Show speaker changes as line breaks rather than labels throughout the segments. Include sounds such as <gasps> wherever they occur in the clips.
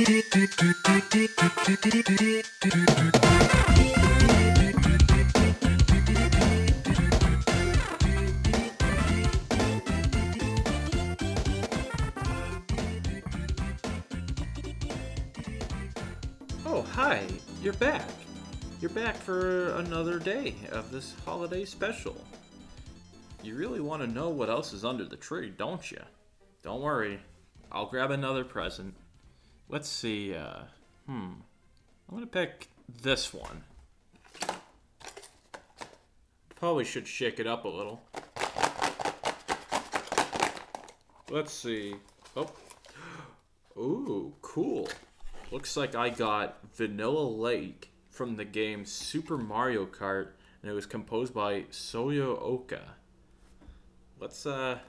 Oh, hi, you're back. You're back for another day of this holiday special. You really want to know what else is under the tree, don't you? Don't worry, I'll grab another present. Let's see, uh, hmm. I'm gonna pick this one. Probably should shake it up a little. Let's see. Oh. Ooh, cool. Looks like I got Vanilla Lake from the game Super Mario Kart, and it was composed by Soyo Oka. Let's uh,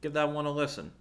give that one a listen.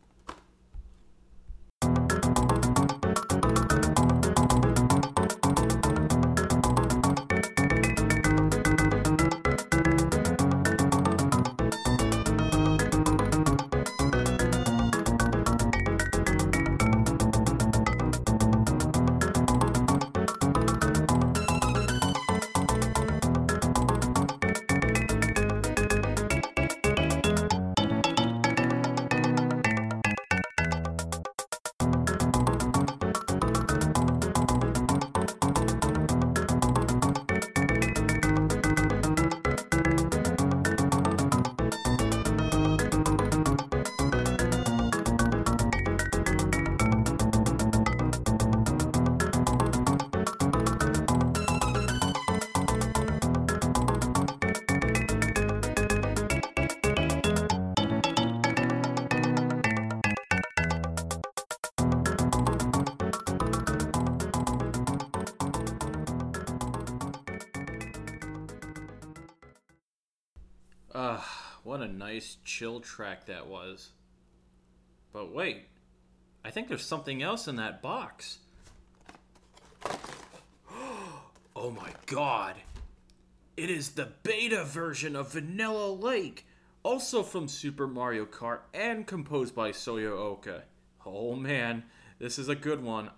Ah, what a nice chill track that was. But wait, I think there's something else in that box. <gasps> oh my god! It is the beta version of Vanilla Lake, also from Super Mario Kart and composed by Soyo Oka. Oh man, this is a good one.